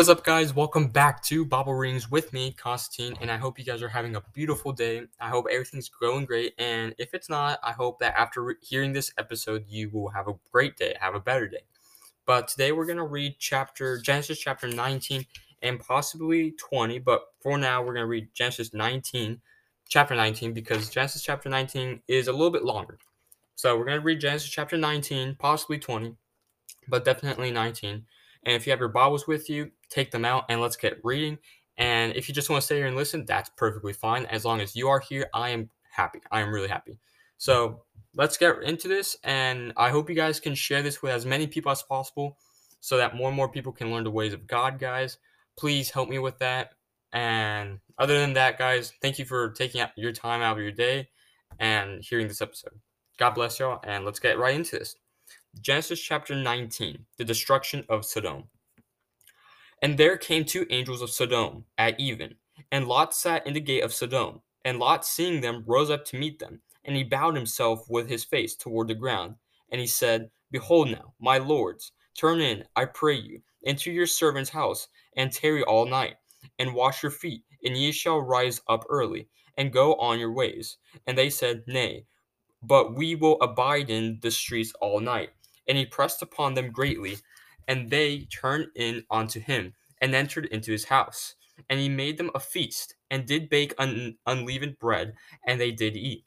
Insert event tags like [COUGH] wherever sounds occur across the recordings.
what's up, guys? Welcome back to Bible Readings with me, Constantine, and I hope you guys are having a beautiful day. I hope everything's going great, and if it's not, I hope that after re- hearing this episode, you will have a great day, have a better day. But today we're gonna read chapter Genesis chapter 19 and possibly 20, but for now we're gonna read Genesis 19, chapter 19, because Genesis chapter 19 is a little bit longer. So we're gonna read Genesis chapter 19, possibly 20, but definitely 19. And if you have your Bibles with you, take them out and let's get reading. And if you just want to stay here and listen, that's perfectly fine. As long as you are here, I am happy. I am really happy. So let's get into this. And I hope you guys can share this with as many people as possible so that more and more people can learn the ways of God, guys. Please help me with that. And other than that, guys, thank you for taking out your time out of your day and hearing this episode. God bless y'all, and let's get right into this. Genesis chapter 19 The destruction of Sodom. And there came two angels of Sodom at even, and Lot sat in the gate of Sodom. And Lot, seeing them, rose up to meet them, and he bowed himself with his face toward the ground. And he said, Behold now, my lords, turn in, I pray you, into your servant's house, and tarry all night, and wash your feet, and ye shall rise up early, and go on your ways. And they said, Nay, but we will abide in the streets all night. And he pressed upon them greatly, and they turned in unto him, and entered into his house. And he made them a feast, and did bake un- unleavened bread, and they did eat.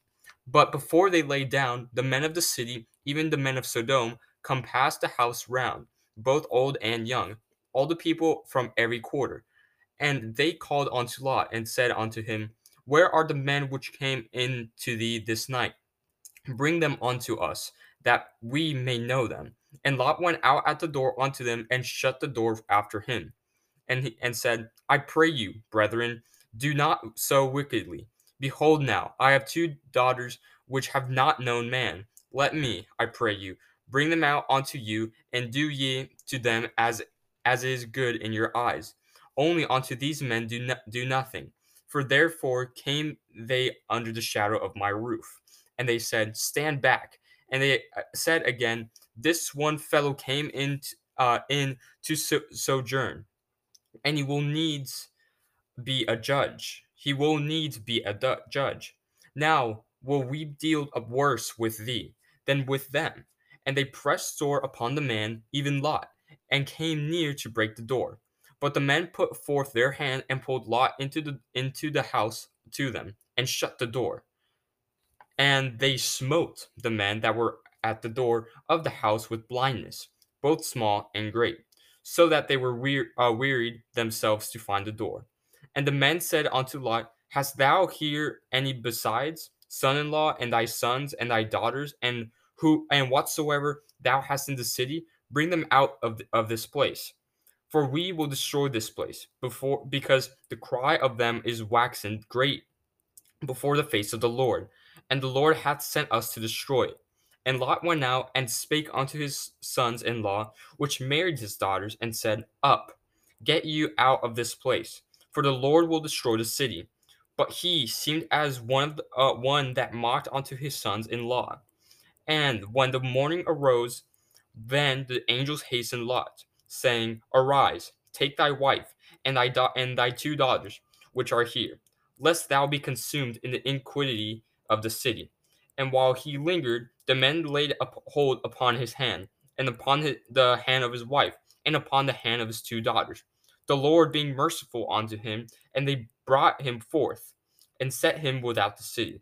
But before they lay down, the men of the city, even the men of Sodom, compassed the house round, both old and young, all the people from every quarter. And they called unto Lot, and said unto him, Where are the men which came in to thee this night? Bring them unto us, that we may know them. And Lot went out at the door unto them and shut the door after him, and he, and said, I pray you, brethren, do not so wickedly. Behold, now I have two daughters which have not known man. Let me, I pray you, bring them out unto you, and do ye to them as as is good in your eyes. Only unto these men do no, do nothing. For therefore came they under the shadow of my roof. And they said, Stand back and they uh, said again, This one fellow came in, uh, in to so- sojourn, and he will needs be a judge. He will needs be a du- judge. Now will we deal worse with thee than with them? And they pressed sore upon the man, even Lot, and came near to break the door. But the men put forth their hand and pulled Lot into the into the house to them, and shut the door and they smote the men that were at the door of the house with blindness, both small and great, so that they were weir- uh, wearied themselves to find the door. And the men said unto Lot, Hast thou here any besides son-in-law and thy sons and thy daughters, and who and whatsoever thou hast in the city, bring them out of, the, of this place. For we will destroy this place before because the cry of them is waxen great before the face of the Lord, and the Lord hath sent us to destroy it. And Lot went out and spake unto his sons in law, which married his daughters, and said, Up, get you out of this place, for the Lord will destroy the city. But he seemed as one, the, uh, one that mocked unto his sons in law. And when the morning arose, then the angels hastened Lot, saying, Arise, take thy wife and thy da- and thy two daughters, which are here, lest thou be consumed in the iniquity of the city. And while he lingered, the men laid hold upon his hand, and upon his, the hand of his wife, and upon the hand of his two daughters. The Lord being merciful unto him, and they brought him forth, and set him without the city.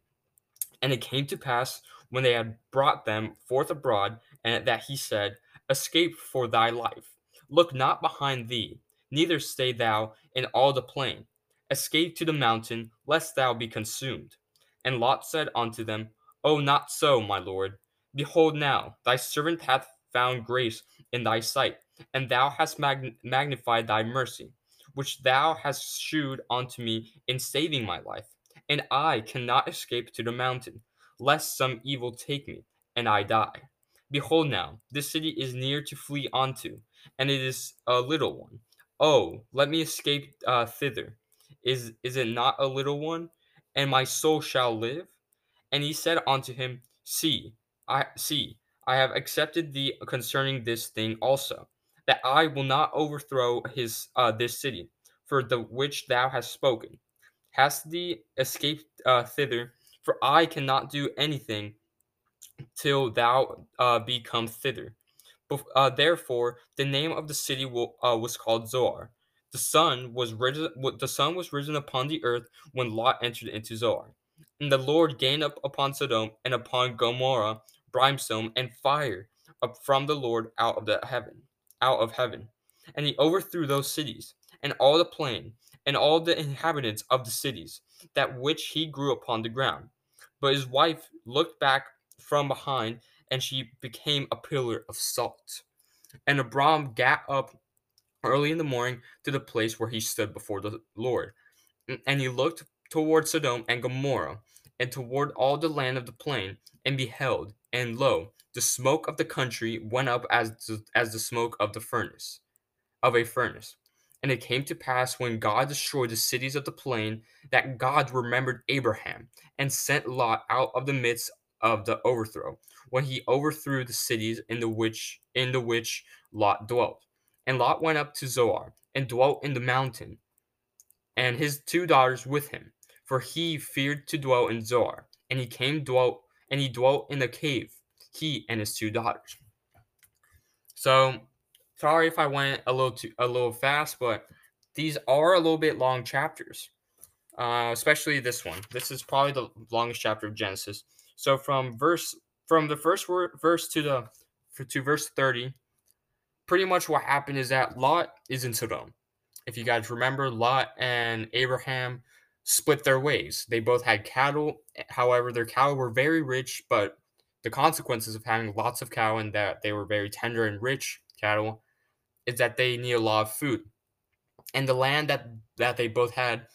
And it came to pass, when they had brought them forth abroad, and that he said, Escape for thy life. Look not behind thee, neither stay thou in all the plain. Escape to the mountain, lest thou be consumed. And Lot said unto them, O not so, my lord. Behold now, thy servant hath found grace in thy sight, and thou hast mag- magnified thy mercy, which thou hast shewed unto me in saving my life. And I cannot escape to the mountain, lest some evil take me, and I die. Behold now, this city is near to flee unto, and it is a little one. Oh, let me escape uh, thither. Is is it not a little one? And my soul shall live? And he said unto him, See, I see, I have accepted thee concerning this thing also. that I will not overthrow his uh, this city, for the which thou hast spoken. Hast thee escaped uh, thither? For I cannot do anything till thou uh, be come thither. Uh, therefore, the name of the city will, uh, was called Zoar. The sun was risen. The sun was risen upon the earth when Lot entered into Zoar. And the Lord gained up upon Sodom and upon Gomorrah brimstone and fire up from the Lord out of the heaven, out of heaven. And he overthrew those cities and all the plain and all the inhabitants of the cities, that which he grew upon the ground. But his wife looked back from behind, and she became a pillar of salt. And Abram got up early in the morning to the place where he stood before the Lord. Mm, and he looked toward Sodom and Gomorrah, and toward all the land of the plain, and beheld, and lo, the smoke of the country went up as the, as the smoke of the furnace, of a furnace. And it came to pass when God destroyed the cities of the plain that God remembered Abraham and sent Lot out of the midst of the overthrow, when he overthrew the cities in the which in the which Lot dwelt. And Lot went up to Zoar and dwelt in the mountain, and his two daughters with him, for he feared to dwell in Zoar. And he came dwelt and he dwelt in a cave, he and his two daughters. So sorry if I went a little too a little fast, but these are a little bit long chapters. Uh, especially this one. This is probably the longest chapter of Genesis. So from verse from the first word, verse to the to verse 30, pretty much what happened is that Lot is in Sodom. If you guys remember, Lot and Abraham split their ways. They both had cattle. However, their cattle were very rich, but the consequences of having lots of cattle and that they were very tender and rich cattle is that they need a lot of food. And the land that that they both had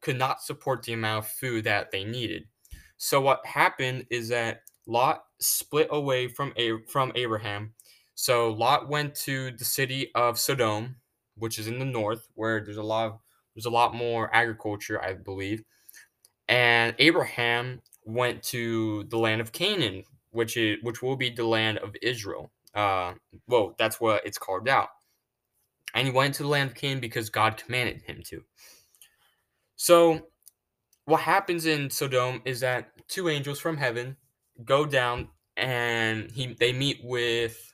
could not support the amount of food that they needed. So what happened is that Lot split away from a from Abraham. So Lot went to the city of Sodom, which is in the north, where there's a lot of, there's a lot more agriculture, I believe. And Abraham went to the land of Canaan, which is which will be the land of Israel. Uh, well, that's what it's carved out. And he went to the land of Canaan because God commanded him to. So what happens in Sodom is that two angels from heaven go down and he they meet with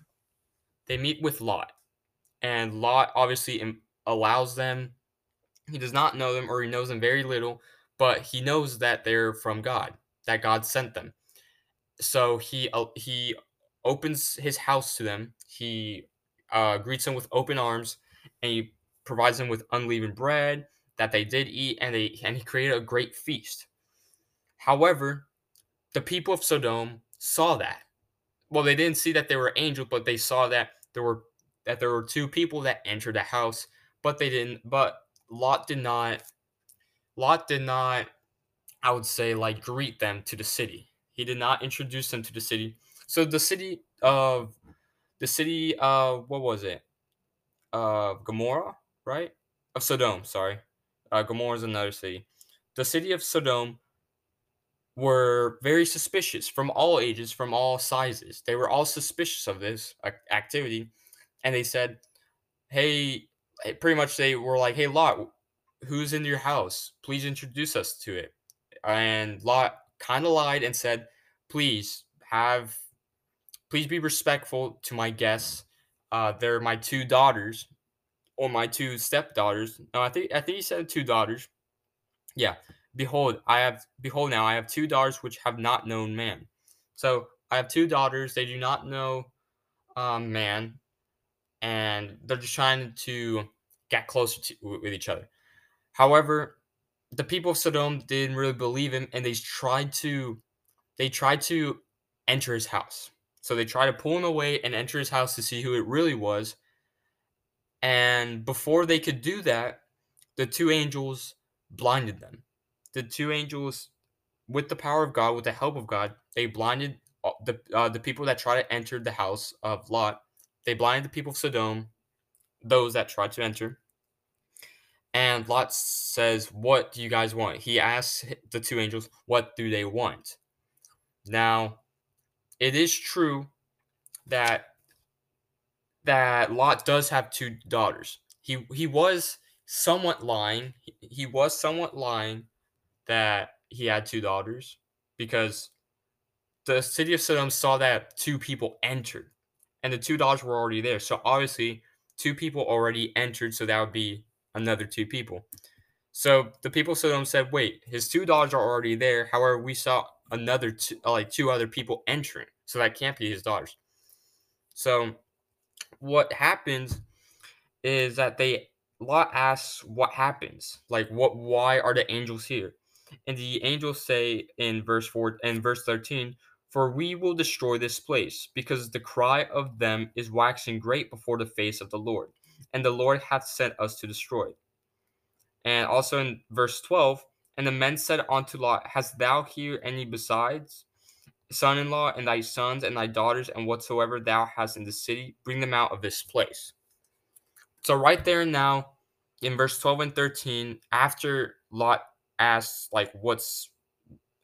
they meet with Lot. And Lot obviously allows them he does not know them or he knows them very little, but he knows that they're from God, that God sent them. So he uh, he opens his house to them. He uh, greets them with open arms and he provides them with unleavened bread that they did eat, and they and he created a great feast. However, the people of Sodom saw that. Well, they didn't see that they were angels, but they saw that there were that there were two people that entered the house, but they didn't. But Lot did not. Lot did not. I would say like greet them to the city. He did not introduce them to the city. So the city of the city of what was it? Uh, Gomorrah, right? Of Sodom. Sorry, uh, Gomorrah is another city. The city of Sodom were very suspicious from all ages, from all sizes. They were all suspicious of this activity, and they said, "Hey," pretty much they were like, "Hey, Lot, who's in your house? Please introduce us to it." And Lot kind of lied and said, "Please have, please be respectful to my guests. Uh, they're my two daughters, or my two stepdaughters. No, I think I think he said two daughters. Yeah. Behold, I have behold now I have two daughters which have not known man. So I have two daughters, they do not know um, man, and they're just trying to get closer to, with each other. However, the people of Sodom didn't really believe him, and they tried to they tried to enter his house. So they tried to pull him away and enter his house to see who it really was. And before they could do that, the two angels blinded them. The two angels, with the power of God, with the help of God, they blinded the uh, the people that tried to enter the house of Lot. They blinded the people of Sodom, those that tried to enter. And Lot says, What do you guys want? He asks the two angels, What do they want? Now, it is true that that Lot does have two daughters. He he was somewhat lying. He, he was somewhat lying that he had two daughters because the city of Sodom saw that two people entered and the two daughters were already there. So obviously, two people already entered, so that would be another two people. So the people of Sodom said, "Wait, his two daughters are already there. However, we saw another two, uh, like two other people entering, so that can't be his daughters." So what happens is that they Lot asks what happens, like what, why are the angels here? And the angels say in verse four and verse thirteen, "For we will destroy this place, because the cry of them is waxing great before the face of the Lord, and the Lord hath sent us to destroy." it." And also in verse twelve, and the men said unto Lot, Hast thou here any besides? Son in law, and thy sons, and thy daughters, and whatsoever thou hast in the city, bring them out of this place. So, right there now, in verse 12 and 13, after Lot asks, like, what's,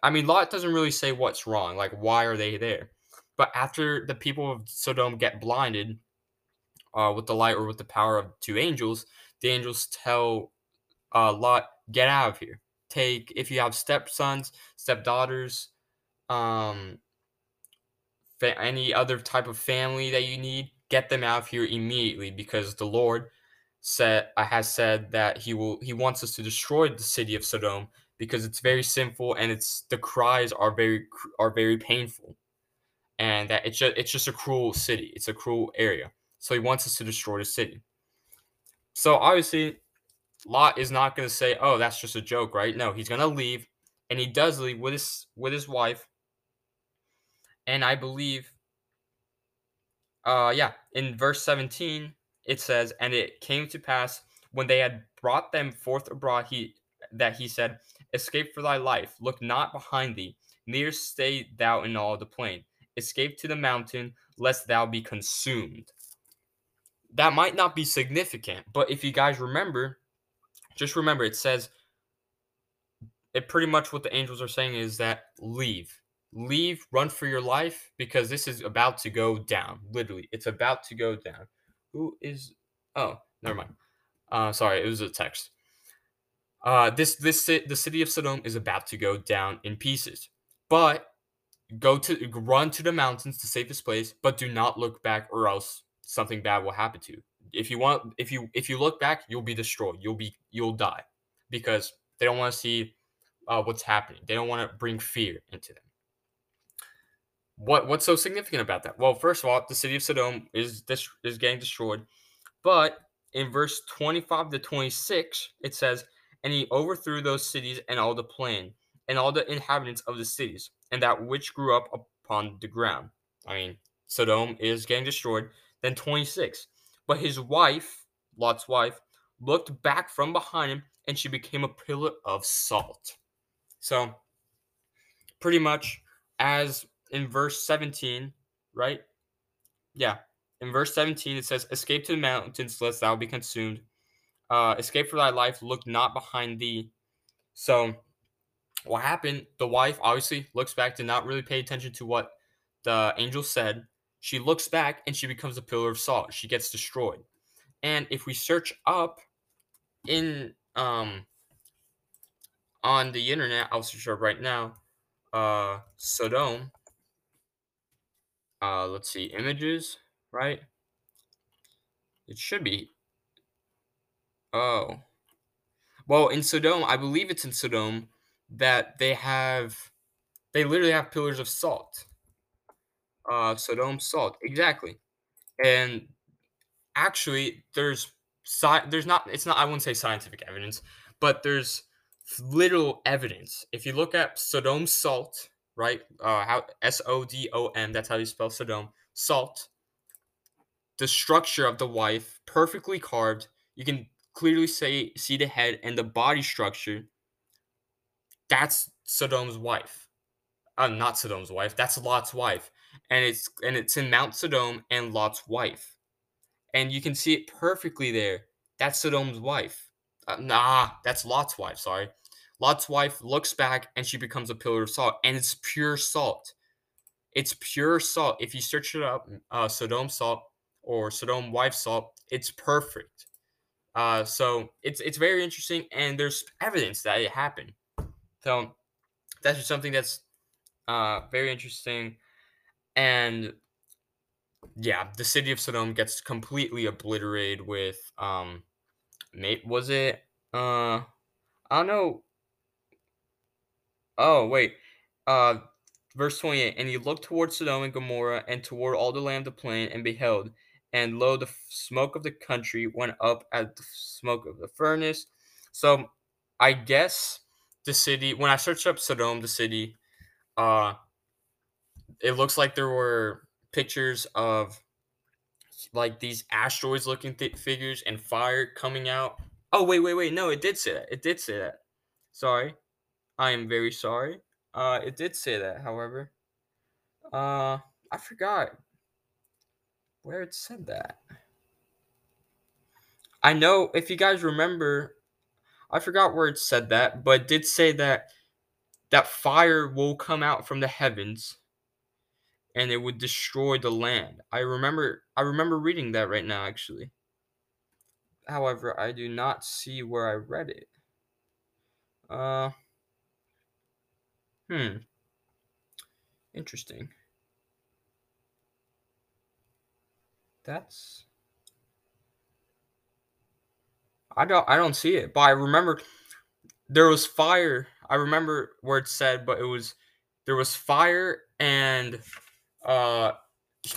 I mean, Lot doesn't really say what's wrong, like, why are they there? But after the people of Sodom get blinded uh, with the light or with the power of two angels, the angels tell uh, Lot, get out of here. Take, if you have stepsons, stepdaughters, um, fa- any other type of family that you need, get them out of here immediately because the Lord said uh, has said that he will he wants us to destroy the city of Sodom because it's very sinful and it's the cries are very are very painful. And that it's just it's just a cruel city. It's a cruel area. So he wants us to destroy the city. So obviously Lot is not going to say oh that's just a joke right? No he's going to leave and he does leave with his with his wife. And I believe uh yeah in verse 17 it says, And it came to pass when they had brought them forth abroad, he that he said, Escape for thy life, look not behind thee, neither stay thou in all the plain. Escape to the mountain, lest thou be consumed. That might not be significant, but if you guys remember, just remember it says it pretty much what the angels are saying is that leave. Leave, run for your life because this is about to go down. Literally, it's about to go down. Who is? Oh, never mind. Uh, sorry, it was a text. Uh, this this the city of Sodom is about to go down in pieces, but go to run to the mountains to save this place, but do not look back, or else something bad will happen to you. If you want, if you if you look back, you'll be destroyed. You'll be you'll die because they don't want to see uh, what's happening. They don't want to bring fear into them. What what's so significant about that? Well, first of all, the city of Sodom is this is getting destroyed, but in verse 25 to 26, it says, And he overthrew those cities and all the plain, and all the inhabitants of the cities, and that which grew up upon the ground. I mean, Sodom is getting destroyed. Then 26. But his wife, Lot's wife, looked back from behind him, and she became a pillar of salt. So, pretty much, as in verse 17, right? Yeah. In verse 17, it says, Escape to the mountains, lest thou be consumed. Uh, escape for thy life, look not behind thee. So, what happened? The wife obviously looks back, did not really pay attention to what the angel said. She looks back and she becomes a pillar of salt. She gets destroyed. And if we search up in um on the internet, I'll search up right now, uh Sodom uh, let's see, images, right? It should be. Oh. Well, in Sodom, I believe it's in Sodom that they have, they literally have pillars of salt. Uh, Sodom salt, exactly. And actually, there's sci- there's not, it's not, I wouldn't say scientific evidence, but there's little evidence. If you look at Sodom salt, right? Uh, how S O D O M. That's how you spell Sodom. Salt. The structure of the wife, perfectly carved. You can clearly say see the head and the body structure. That's Sodom's wife. Uh, not Sodom's wife. That's Lot's wife, and it's and it's in Mount Sodom and Lot's wife, and you can see it perfectly there. That's Sodom's wife. Uh, nah, that's Lot's wife. Sorry, Lot's wife looks back and she becomes a pillar of salt, and it's pure salt. It's pure salt. If you search it up, uh, Sodom salt or Sodom wife salt, it's perfect. Uh, so it's it's very interesting, and there's evidence that it happened. So that's just something that's uh, very interesting, and yeah, the city of Sodom gets completely obliterated with um, mate was it uh, I don't know. Oh wait, uh, verse 28 and he looked toward sodom and gomorrah and toward all the land of the plain and beheld and lo the f- smoke of the country went up as the smoke of the furnace. So i guess the city when i searched up sodom the city uh it looks like there were pictures of like these asteroids looking th- figures and fire coming out. Oh wait wait wait. No it did say that. It did say that. Sorry i am very sorry uh it did say that however uh, I forgot where it said that. I know if you guys remember, I forgot where it said that, but it did say that that fire will come out from the heavens and it would destroy the land. I remember I remember reading that right now actually. However, I do not see where I read it. Uh Hmm. Interesting. That's I don't I don't see it, but I remember there was fire. I remember where it said, but it was there was fire and uh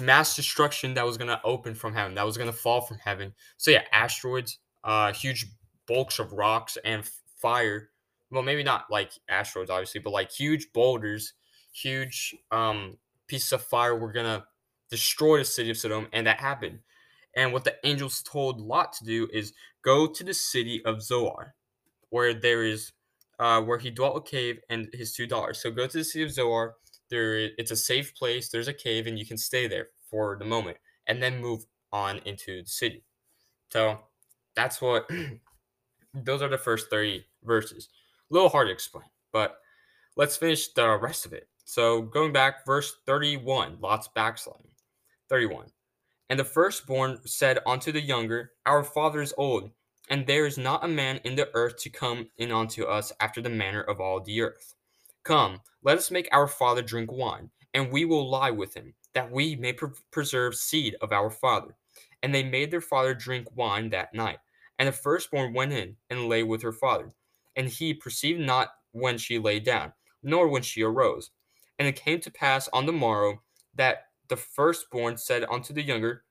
mass destruction that was gonna open from heaven, that was gonna fall from heaven. So yeah, asteroids, uh huge bulks of rocks and fire. Well, maybe not like asteroids, obviously, but like huge boulders, huge um pieces of fire were gonna destroy the city of Sodom, and that happened. And what the angels told Lot to do is go to the city of Zoar where there is uh, where he dwelt a cave and his two daughters. So go to the city of Zoar. There, it's a safe place. There's a cave, and you can stay there for the moment, and then move on into the city. So that's what. [CLEARS THROAT] those are the first three verses. A little hard to explain, but let's finish the rest of it. So going back, verse thirty-one. Lot's backsliding. Thirty-one. And the firstborn said unto the younger, Our father is old and there is not a man in the earth to come in unto us after the manner of all the earth. Come, let us make our father drink wine, and we will lie with him, that we may pre- preserve seed of our father. And they made their father drink wine that night. And the firstborn went in and lay with her father. And he perceived not when she lay down, nor when she arose. And it came to pass on the morrow that the firstborn said unto the younger,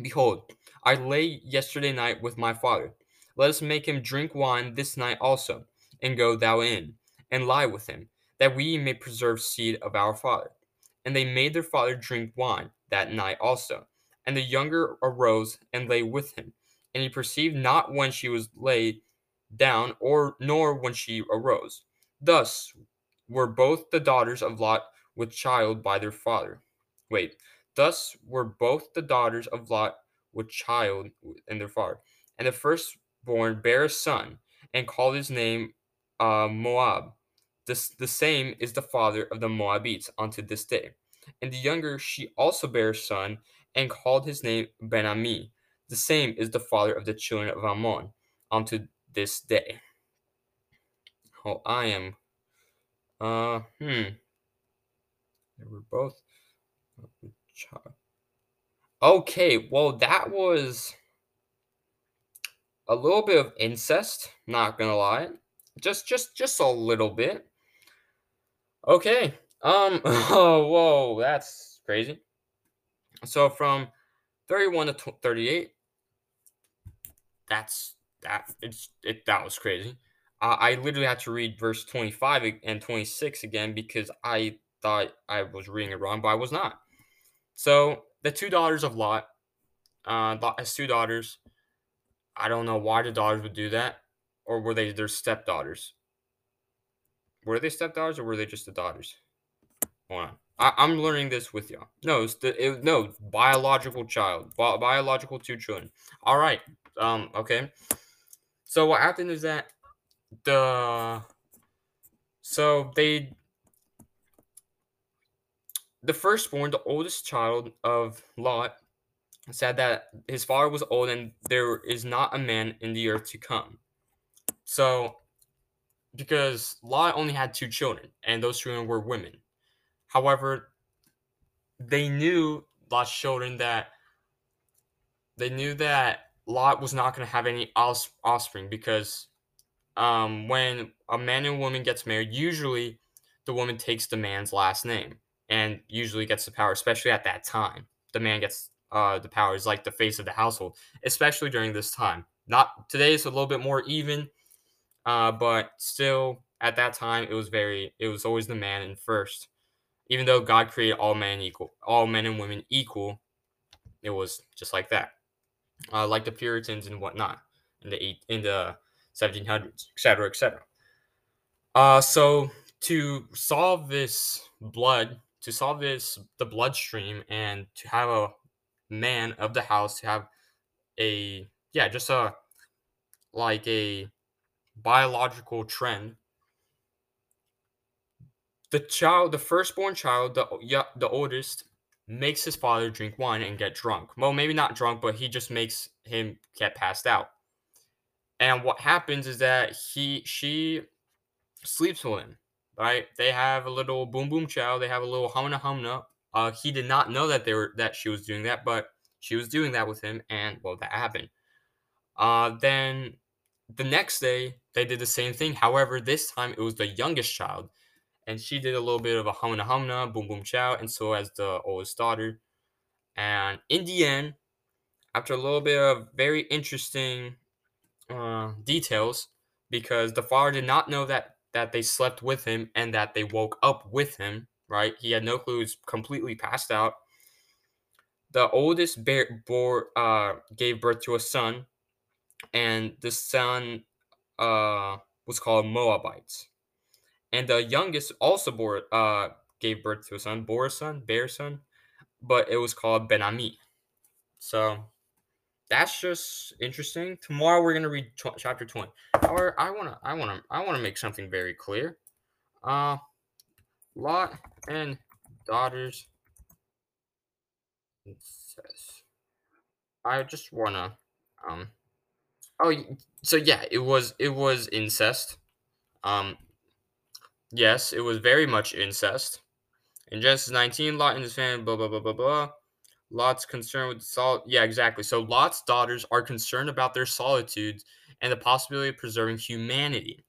Behold, I lay yesterday night with my father. Let us make him drink wine this night also, and go thou in, and lie with him, that we may preserve seed of our father. And they made their father drink wine that night also. And the younger arose and lay with him, and he perceived not when she was laid down, or nor when she arose. Thus were both the daughters of Lot with child by their father. Wait, thus were both the daughters of Lot with child and their father. And the firstborn bare a son, and called his name uh, Moab. This, the same is the father of the Moabites unto this day. And the younger she also bare a son, and called his name Ben-Ammi. The same is the father of the children of Ammon unto this day. Oh, I am. Uh, hmm. They were both. Okay, well, that was a little bit of incest, not gonna lie. Just just just a little bit. Okay. Um oh [LAUGHS] whoa, that's crazy. So from 31 to 38 that's that it's it that was crazy. I literally had to read verse 25 and 26 again because I thought I was reading it wrong, but I was not. So the two daughters of Lot, uh, has two daughters. I don't know why the daughters would do that, or were they their stepdaughters? Were they stepdaughters or were they just the daughters? Hold on. I, I'm learning this with y'all. No, it's the it, no biological child, bi- biological two children. All right. Um. Okay. So what happened is that the so they the firstborn, the oldest child of Lot, said that his father was old and there is not a man in the earth to come. So, because Lot only had two children, and those children were women. However, they knew Lot's children that they knew that Lot was not going to have any offspring because um, when a man and woman gets married, usually the woman takes the man's last name and usually gets the power, especially at that time. The man gets uh, the power is like the face of the household, especially during this time. Not today; it's a little bit more even, uh, but still, at that time, it was very. It was always the man in first, even though God created all men equal, all men and women equal. It was just like that, uh, like the Puritans and whatnot in the eight in the 1700s, etc., etc. Uh, so to solve this blood, to solve this the bloodstream, and to have a man of the house to have a yeah, just a like a biological trend. The child, the firstborn child, the yeah, the oldest, makes his father drink wine and get drunk. Well, maybe not drunk, but he just makes him get passed out. And what happens is that he she sleeps with him. Right? They have a little boom boom chow. They have a little humna humna. Uh, he did not know that they were that she was doing that, but she was doing that with him, and well, that happened. Uh, then the next day they did the same thing. However, this time it was the youngest child, and she did a little bit of a humna humna, boom boom chow, and so as the oldest daughter. And in the end, after a little bit of very interesting uh, details, because the father did not know that that they slept with him and that they woke up with him. Right, he had no clue. He was completely passed out the oldest bear bore uh, gave birth to a son, and the son uh, was called Moabites. And the youngest also bore uh, gave birth to a son, bore a son, bear son, but it was called Ben-Ammi. So that's just interesting. Tomorrow we're gonna read chapter twenty. However, I wanna, I wanna, I wanna make something very clear. Uh, Lot and daughters says. I just wanna um oh so yeah it was it was incest um yes it was very much incest. In Genesis 19 Lot and his family blah blah blah blah blah. Lot's concerned with salt yeah exactly. So Lot's daughters are concerned about their solitudes and the possibility of preserving humanity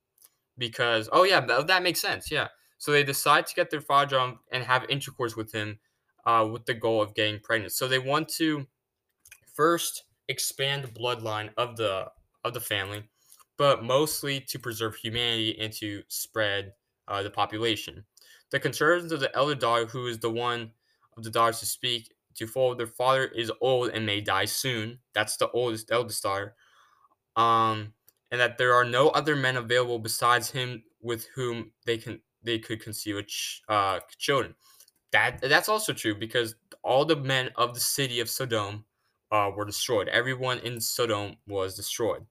because oh yeah that, that makes sense yeah. So they decide to get their father drunk and have intercourse with him uh, with the goal of getting pregnant. So they want to first expand the bloodline of the of the family, but mostly to preserve humanity and to spread uh, the population. The concerns of the elder daughter, who is the one of the daughters to speak to follow their father, is old and may die soon. That's the oldest eldest daughter. Um, and that there are no other men available besides him with whom they can they could conceive ch- uh, children that that's also true because all the men of the city of Sodom uh, were destroyed. Everyone in Sodom was destroyed,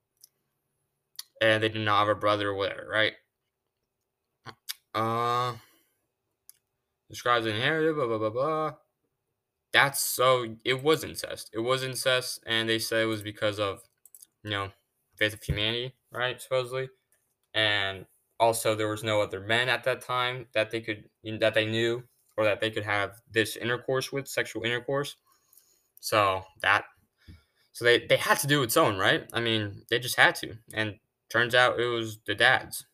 and they did not have a brother or whatever, right? Uh, describes inherited, blah blah blah blah. That's so. It was incest. It was incest, and they said it was because of, you know, faith of humanity, right? Supposedly, and also there was no other men at that time that they could that they knew or that they could have this intercourse with, sexual intercourse. So that so they, they had to do its own, right? I mean, they just had to. And turns out it was the dad's.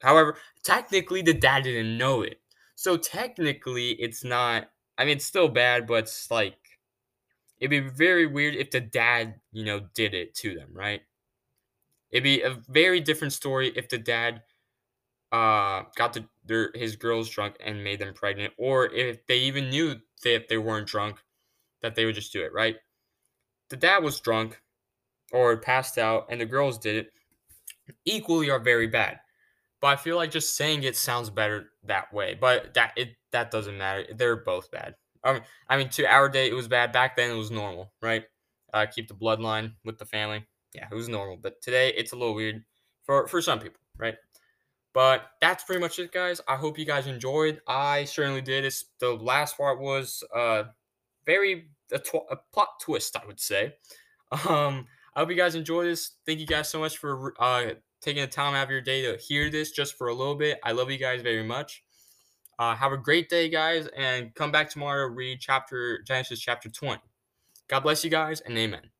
However, technically the dad didn't know it. So technically it's not I mean it's still bad, but it's like it'd be very weird if the dad, you know, did it to them, right? It'd be a very different story if the dad uh, got the, their his girls drunk and made them pregnant, or if they even knew that they weren't drunk, that they would just do it, right? The dad was drunk or passed out, and the girls did it. Equally are very bad, but I feel like just saying it sounds better that way. But that it that doesn't matter. They're both bad. I mean, I mean, to our day it was bad. Back then it was normal, right? Uh, keep the bloodline with the family. Yeah, it was normal. But today it's a little weird for for some people, right? But that's pretty much it, guys. I hope you guys enjoyed. I certainly did. It's, the last part was uh, very a, tw- a plot twist, I would say. [LAUGHS] Um, I hope you guys enjoy this. Thank you guys so much for uh, taking the time out of your day to hear this just for a little bit. I love you guys very much. Uh, have a great day, guys, and come back tomorrow to read chapter Genesis chapter 20. God bless you guys, and amen.